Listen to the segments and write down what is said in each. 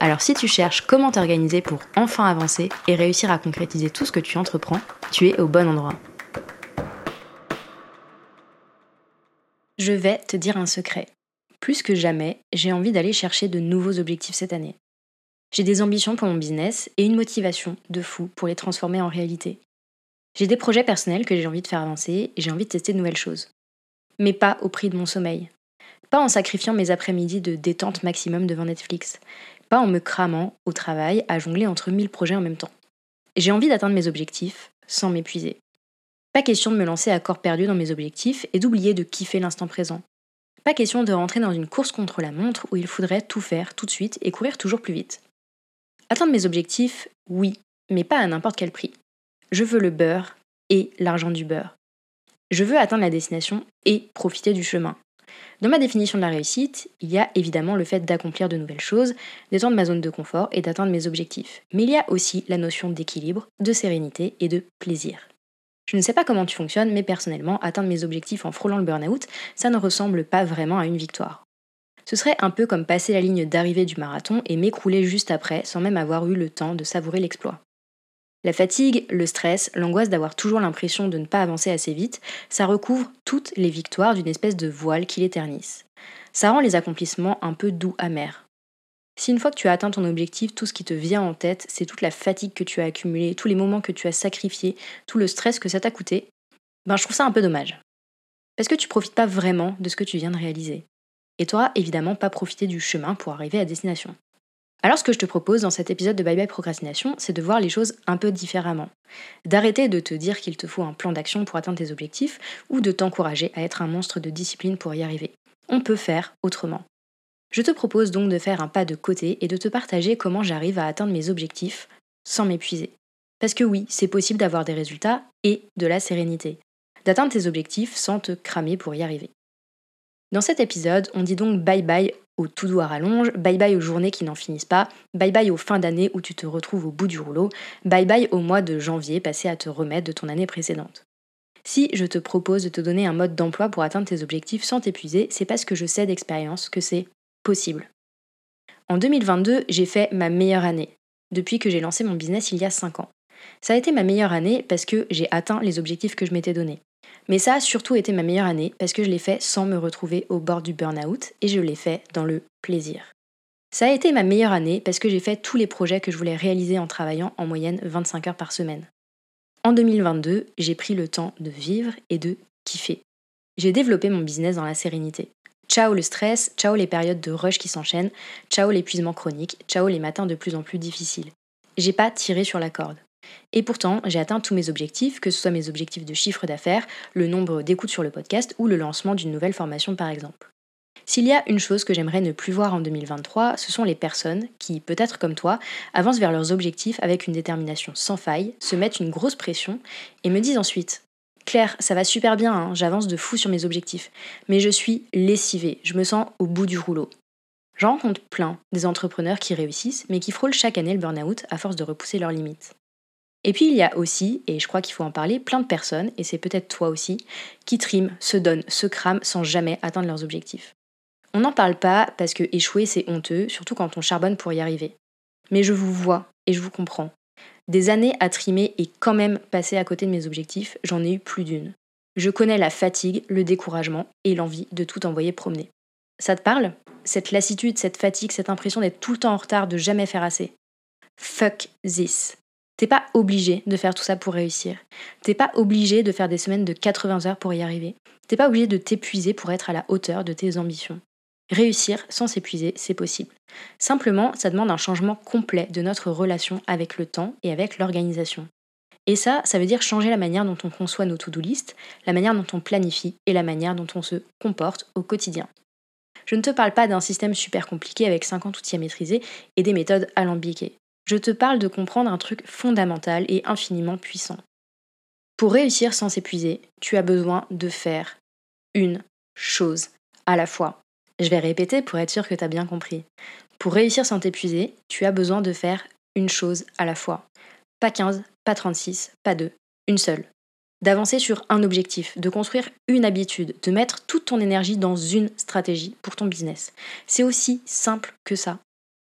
Alors si tu cherches comment t'organiser pour enfin avancer et réussir à concrétiser tout ce que tu entreprends, tu es au bon endroit. Je vais te dire un secret. Plus que jamais, j'ai envie d'aller chercher de nouveaux objectifs cette année. J'ai des ambitions pour mon business et une motivation de fou pour les transformer en réalité. J'ai des projets personnels que j'ai envie de faire avancer et j'ai envie de tester de nouvelles choses. Mais pas au prix de mon sommeil. Pas en sacrifiant mes après-midi de détente maximum devant Netflix pas en me cramant au travail à jongler entre mille projets en même temps. J'ai envie d'atteindre mes objectifs sans m'épuiser. Pas question de me lancer à corps perdu dans mes objectifs et d'oublier de kiffer l'instant présent. Pas question de rentrer dans une course contre la montre où il faudrait tout faire tout de suite et courir toujours plus vite. Atteindre mes objectifs, oui, mais pas à n'importe quel prix. Je veux le beurre et l'argent du beurre. Je veux atteindre la destination et profiter du chemin. Dans ma définition de la réussite, il y a évidemment le fait d'accomplir de nouvelles choses, d'étendre ma zone de confort et d'atteindre mes objectifs. Mais il y a aussi la notion d'équilibre, de sérénité et de plaisir. Je ne sais pas comment tu fonctionnes, mais personnellement, atteindre mes objectifs en frôlant le burn-out, ça ne ressemble pas vraiment à une victoire. Ce serait un peu comme passer la ligne d'arrivée du marathon et m'écrouler juste après sans même avoir eu le temps de savourer l'exploit. La fatigue, le stress, l'angoisse d'avoir toujours l'impression de ne pas avancer assez vite, ça recouvre toutes les victoires d'une espèce de voile qui l'éternise. Ça rend les accomplissements un peu doux amers. Si une fois que tu as atteint ton objectif, tout ce qui te vient en tête, c'est toute la fatigue que tu as accumulée, tous les moments que tu as sacrifiés, tout le stress que ça t'a coûté, ben je trouve ça un peu dommage. Parce que tu profites pas vraiment de ce que tu viens de réaliser. Et tu n'auras évidemment pas profité du chemin pour arriver à destination. Alors ce que je te propose dans cet épisode de Bye Bye Procrastination, c'est de voir les choses un peu différemment. D'arrêter de te dire qu'il te faut un plan d'action pour atteindre tes objectifs ou de t'encourager à être un monstre de discipline pour y arriver. On peut faire autrement. Je te propose donc de faire un pas de côté et de te partager comment j'arrive à atteindre mes objectifs sans m'épuiser. Parce que oui, c'est possible d'avoir des résultats et de la sérénité. D'atteindre tes objectifs sans te cramer pour y arriver. Dans cet épisode, on dit donc bye bye au tout doux à rallonge, bye bye aux journées qui n'en finissent pas, bye bye aux fins d'année où tu te retrouves au bout du rouleau, bye bye au mois de janvier passé à te remettre de ton année précédente. Si je te propose de te donner un mode d'emploi pour atteindre tes objectifs sans t'épuiser, c'est parce que je sais d'expérience que c'est possible. En 2022, j'ai fait ma meilleure année, depuis que j'ai lancé mon business il y a 5 ans. Ça a été ma meilleure année parce que j'ai atteint les objectifs que je m'étais donnés. Mais ça a surtout été ma meilleure année parce que je l'ai fait sans me retrouver au bord du burn-out et je l'ai fait dans le plaisir. Ça a été ma meilleure année parce que j'ai fait tous les projets que je voulais réaliser en travaillant en moyenne 25 heures par semaine. En 2022, j'ai pris le temps de vivre et de kiffer. J'ai développé mon business dans la sérénité. Ciao le stress, ciao les périodes de rush qui s'enchaînent, ciao l'épuisement chronique, ciao les matins de plus en plus difficiles. J'ai pas tiré sur la corde. Et pourtant, j'ai atteint tous mes objectifs, que ce soit mes objectifs de chiffre d'affaires, le nombre d'écoutes sur le podcast ou le lancement d'une nouvelle formation par exemple. S'il y a une chose que j'aimerais ne plus voir en 2023, ce sont les personnes qui, peut-être comme toi, avancent vers leurs objectifs avec une détermination sans faille, se mettent une grosse pression et me disent ensuite Claire, ça va super bien, hein, j'avance de fou sur mes objectifs, mais je suis lessivée, je me sens au bout du rouleau. J'en rencontre plein des entrepreneurs qui réussissent, mais qui frôlent chaque année le burn-out à force de repousser leurs limites. Et puis il y a aussi, et je crois qu'il faut en parler, plein de personnes, et c'est peut-être toi aussi, qui triment, se donnent, se crament sans jamais atteindre leurs objectifs. On n'en parle pas parce que échouer c'est honteux, surtout quand on charbonne pour y arriver. Mais je vous vois et je vous comprends. Des années à trimer et quand même passer à côté de mes objectifs, j'en ai eu plus d'une. Je connais la fatigue, le découragement et l'envie de tout envoyer promener. Ça te parle? Cette lassitude, cette fatigue, cette impression d'être tout le temps en retard, de jamais faire assez? Fuck this. T'es pas obligé de faire tout ça pour réussir. T'es pas obligé de faire des semaines de 80 heures pour y arriver. T'es pas obligé de t'épuiser pour être à la hauteur de tes ambitions. Réussir sans s'épuiser, c'est possible. Simplement, ça demande un changement complet de notre relation avec le temps et avec l'organisation. Et ça, ça veut dire changer la manière dont on conçoit nos to-do list, la manière dont on planifie et la manière dont on se comporte au quotidien. Je ne te parle pas d'un système super compliqué avec 50 outils à maîtriser et des méthodes alambiquées. Je te parle de comprendre un truc fondamental et infiniment puissant. Pour réussir sans s'épuiser, tu as besoin de faire une chose à la fois. Je vais répéter pour être sûr que tu as bien compris. Pour réussir sans t'épuiser, tu as besoin de faire une chose à la fois. Pas 15, pas 36, pas deux, une seule. D'avancer sur un objectif, de construire une habitude, de mettre toute ton énergie dans une stratégie pour ton business. C'est aussi simple que ça.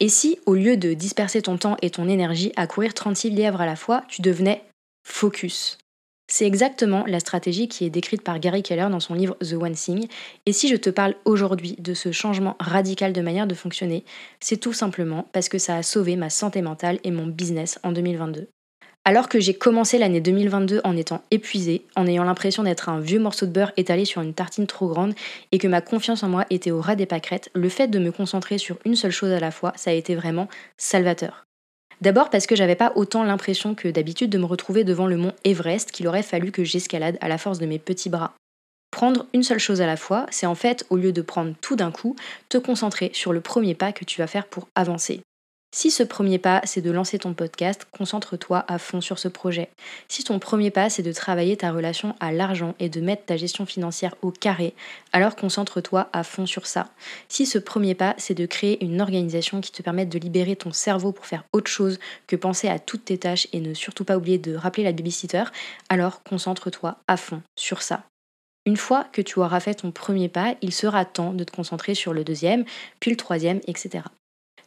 Et si, au lieu de disperser ton temps et ton énergie à courir 36 lièvres à la fois, tu devenais focus? C'est exactement la stratégie qui est décrite par Gary Keller dans son livre The One Thing. Et si je te parle aujourd'hui de ce changement radical de manière de fonctionner, c'est tout simplement parce que ça a sauvé ma santé mentale et mon business en 2022. Alors que j'ai commencé l'année 2022 en étant épuisée, en ayant l'impression d'être un vieux morceau de beurre étalé sur une tartine trop grande et que ma confiance en moi était au ras des pâquerettes, le fait de me concentrer sur une seule chose à la fois, ça a été vraiment salvateur. D'abord parce que j'avais pas autant l'impression que d'habitude de me retrouver devant le mont Everest qu'il aurait fallu que j'escalade à la force de mes petits bras. Prendre une seule chose à la fois, c'est en fait, au lieu de prendre tout d'un coup, te concentrer sur le premier pas que tu vas faire pour avancer. Si ce premier pas, c'est de lancer ton podcast, concentre-toi à fond sur ce projet. Si ton premier pas, c'est de travailler ta relation à l'argent et de mettre ta gestion financière au carré, alors concentre-toi à fond sur ça. Si ce premier pas, c'est de créer une organisation qui te permette de libérer ton cerveau pour faire autre chose que penser à toutes tes tâches et ne surtout pas oublier de rappeler la babysitter, alors concentre-toi à fond sur ça. Une fois que tu auras fait ton premier pas, il sera temps de te concentrer sur le deuxième, puis le troisième, etc.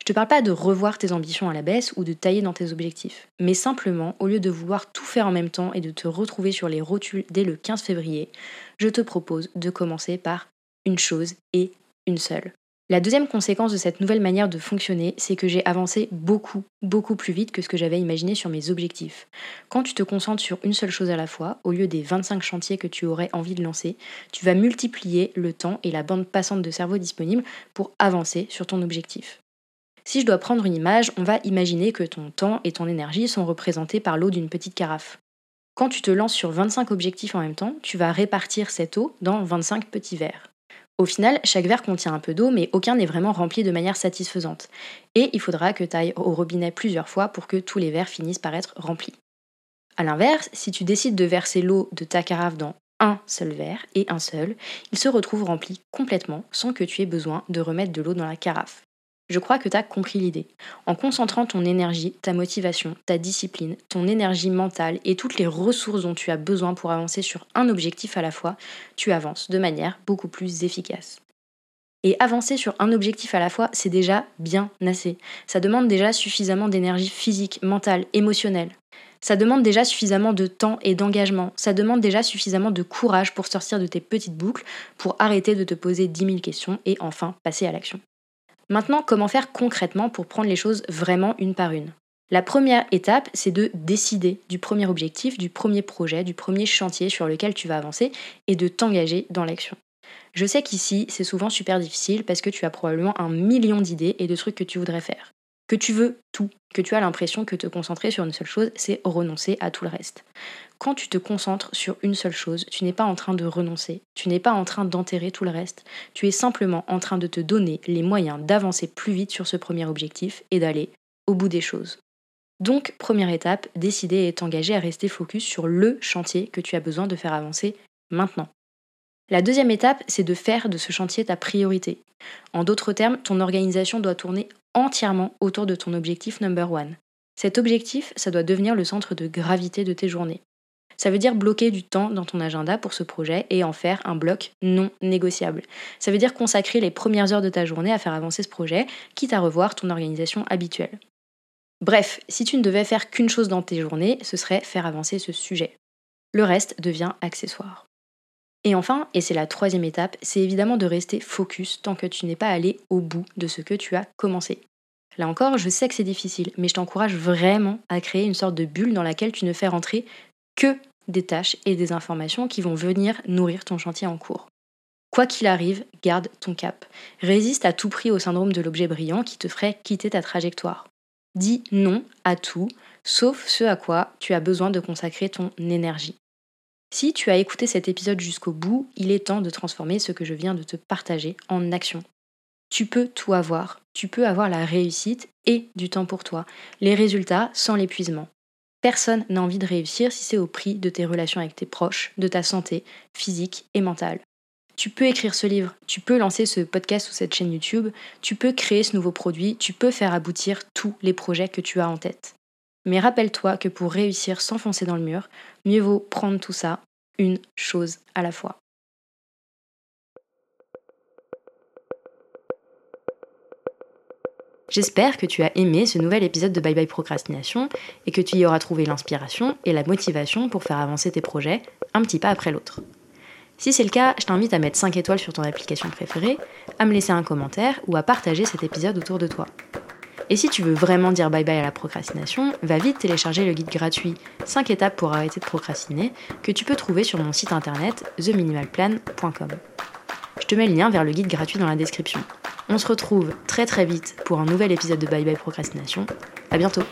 Je te parle pas de revoir tes ambitions à la baisse ou de tailler dans tes objectifs, mais simplement, au lieu de vouloir tout faire en même temps et de te retrouver sur les rotules dès le 15 février, je te propose de commencer par une chose et une seule. La deuxième conséquence de cette nouvelle manière de fonctionner, c'est que j'ai avancé beaucoup, beaucoup plus vite que ce que j'avais imaginé sur mes objectifs. Quand tu te concentres sur une seule chose à la fois, au lieu des 25 chantiers que tu aurais envie de lancer, tu vas multiplier le temps et la bande passante de cerveau disponible pour avancer sur ton objectif. Si je dois prendre une image, on va imaginer que ton temps et ton énergie sont représentés par l'eau d'une petite carafe. Quand tu te lances sur 25 objectifs en même temps, tu vas répartir cette eau dans 25 petits verres. Au final, chaque verre contient un peu d'eau, mais aucun n'est vraiment rempli de manière satisfaisante. Et il faudra que tu ailles au robinet plusieurs fois pour que tous les verres finissent par être remplis. A l'inverse, si tu décides de verser l'eau de ta carafe dans un seul verre et un seul, il se retrouve rempli complètement sans que tu aies besoin de remettre de l'eau dans la carafe. Je crois que tu as compris l'idée. En concentrant ton énergie, ta motivation, ta discipline, ton énergie mentale et toutes les ressources dont tu as besoin pour avancer sur un objectif à la fois, tu avances de manière beaucoup plus efficace. Et avancer sur un objectif à la fois, c'est déjà bien assez. Ça demande déjà suffisamment d'énergie physique, mentale, émotionnelle. Ça demande déjà suffisamment de temps et d'engagement. Ça demande déjà suffisamment de courage pour sortir de tes petites boucles, pour arrêter de te poser 10 000 questions et enfin passer à l'action. Maintenant, comment faire concrètement pour prendre les choses vraiment une par une? La première étape, c'est de décider du premier objectif, du premier projet, du premier chantier sur lequel tu vas avancer et de t'engager dans l'action. Je sais qu'ici, c'est souvent super difficile parce que tu as probablement un million d'idées et de trucs que tu voudrais faire. Que tu veux tout, que tu as l'impression que te concentrer sur une seule chose, c'est renoncer à tout le reste. Quand tu te concentres sur une seule chose, tu n'es pas en train de renoncer, tu n'es pas en train d'enterrer tout le reste, tu es simplement en train de te donner les moyens d'avancer plus vite sur ce premier objectif et d'aller au bout des choses. Donc, première étape, décider et t'engager à rester focus sur le chantier que tu as besoin de faire avancer maintenant. La deuxième étape, c'est de faire de ce chantier ta priorité. En d'autres termes, ton organisation doit tourner entièrement autour de ton objectif number one. Cet objectif, ça doit devenir le centre de gravité de tes journées. Ça veut dire bloquer du temps dans ton agenda pour ce projet et en faire un bloc non négociable. Ça veut dire consacrer les premières heures de ta journée à faire avancer ce projet, quitte à revoir ton organisation habituelle. Bref, si tu ne devais faire qu'une chose dans tes journées, ce serait faire avancer ce sujet. Le reste devient accessoire. Et enfin, et c'est la troisième étape, c'est évidemment de rester focus tant que tu n'es pas allé au bout de ce que tu as commencé. Là encore, je sais que c'est difficile, mais je t'encourage vraiment à créer une sorte de bulle dans laquelle tu ne fais rentrer que des tâches et des informations qui vont venir nourrir ton chantier en cours. Quoi qu'il arrive, garde ton cap. Résiste à tout prix au syndrome de l'objet brillant qui te ferait quitter ta trajectoire. Dis non à tout, sauf ce à quoi tu as besoin de consacrer ton énergie. Si tu as écouté cet épisode jusqu'au bout, il est temps de transformer ce que je viens de te partager en action. Tu peux tout avoir, tu peux avoir la réussite et du temps pour toi, les résultats sans l'épuisement. Personne n'a envie de réussir si c'est au prix de tes relations avec tes proches, de ta santé physique et mentale. Tu peux écrire ce livre, tu peux lancer ce podcast ou cette chaîne YouTube, tu peux créer ce nouveau produit, tu peux faire aboutir tous les projets que tu as en tête. Mais rappelle-toi que pour réussir sans foncer dans le mur, mieux vaut prendre tout ça une chose à la fois. J'espère que tu as aimé ce nouvel épisode de Bye Bye Procrastination et que tu y auras trouvé l'inspiration et la motivation pour faire avancer tes projets un petit pas après l'autre. Si c'est le cas, je t'invite à mettre 5 étoiles sur ton application préférée, à me laisser un commentaire ou à partager cet épisode autour de toi. Et si tu veux vraiment dire bye bye à la procrastination, va vite télécharger le guide gratuit 5 étapes pour arrêter de procrastiner que tu peux trouver sur mon site internet theminimalplan.com. Je te mets le lien vers le guide gratuit dans la description. On se retrouve très très vite pour un nouvel épisode de Bye Bye Procrastination. À bientôt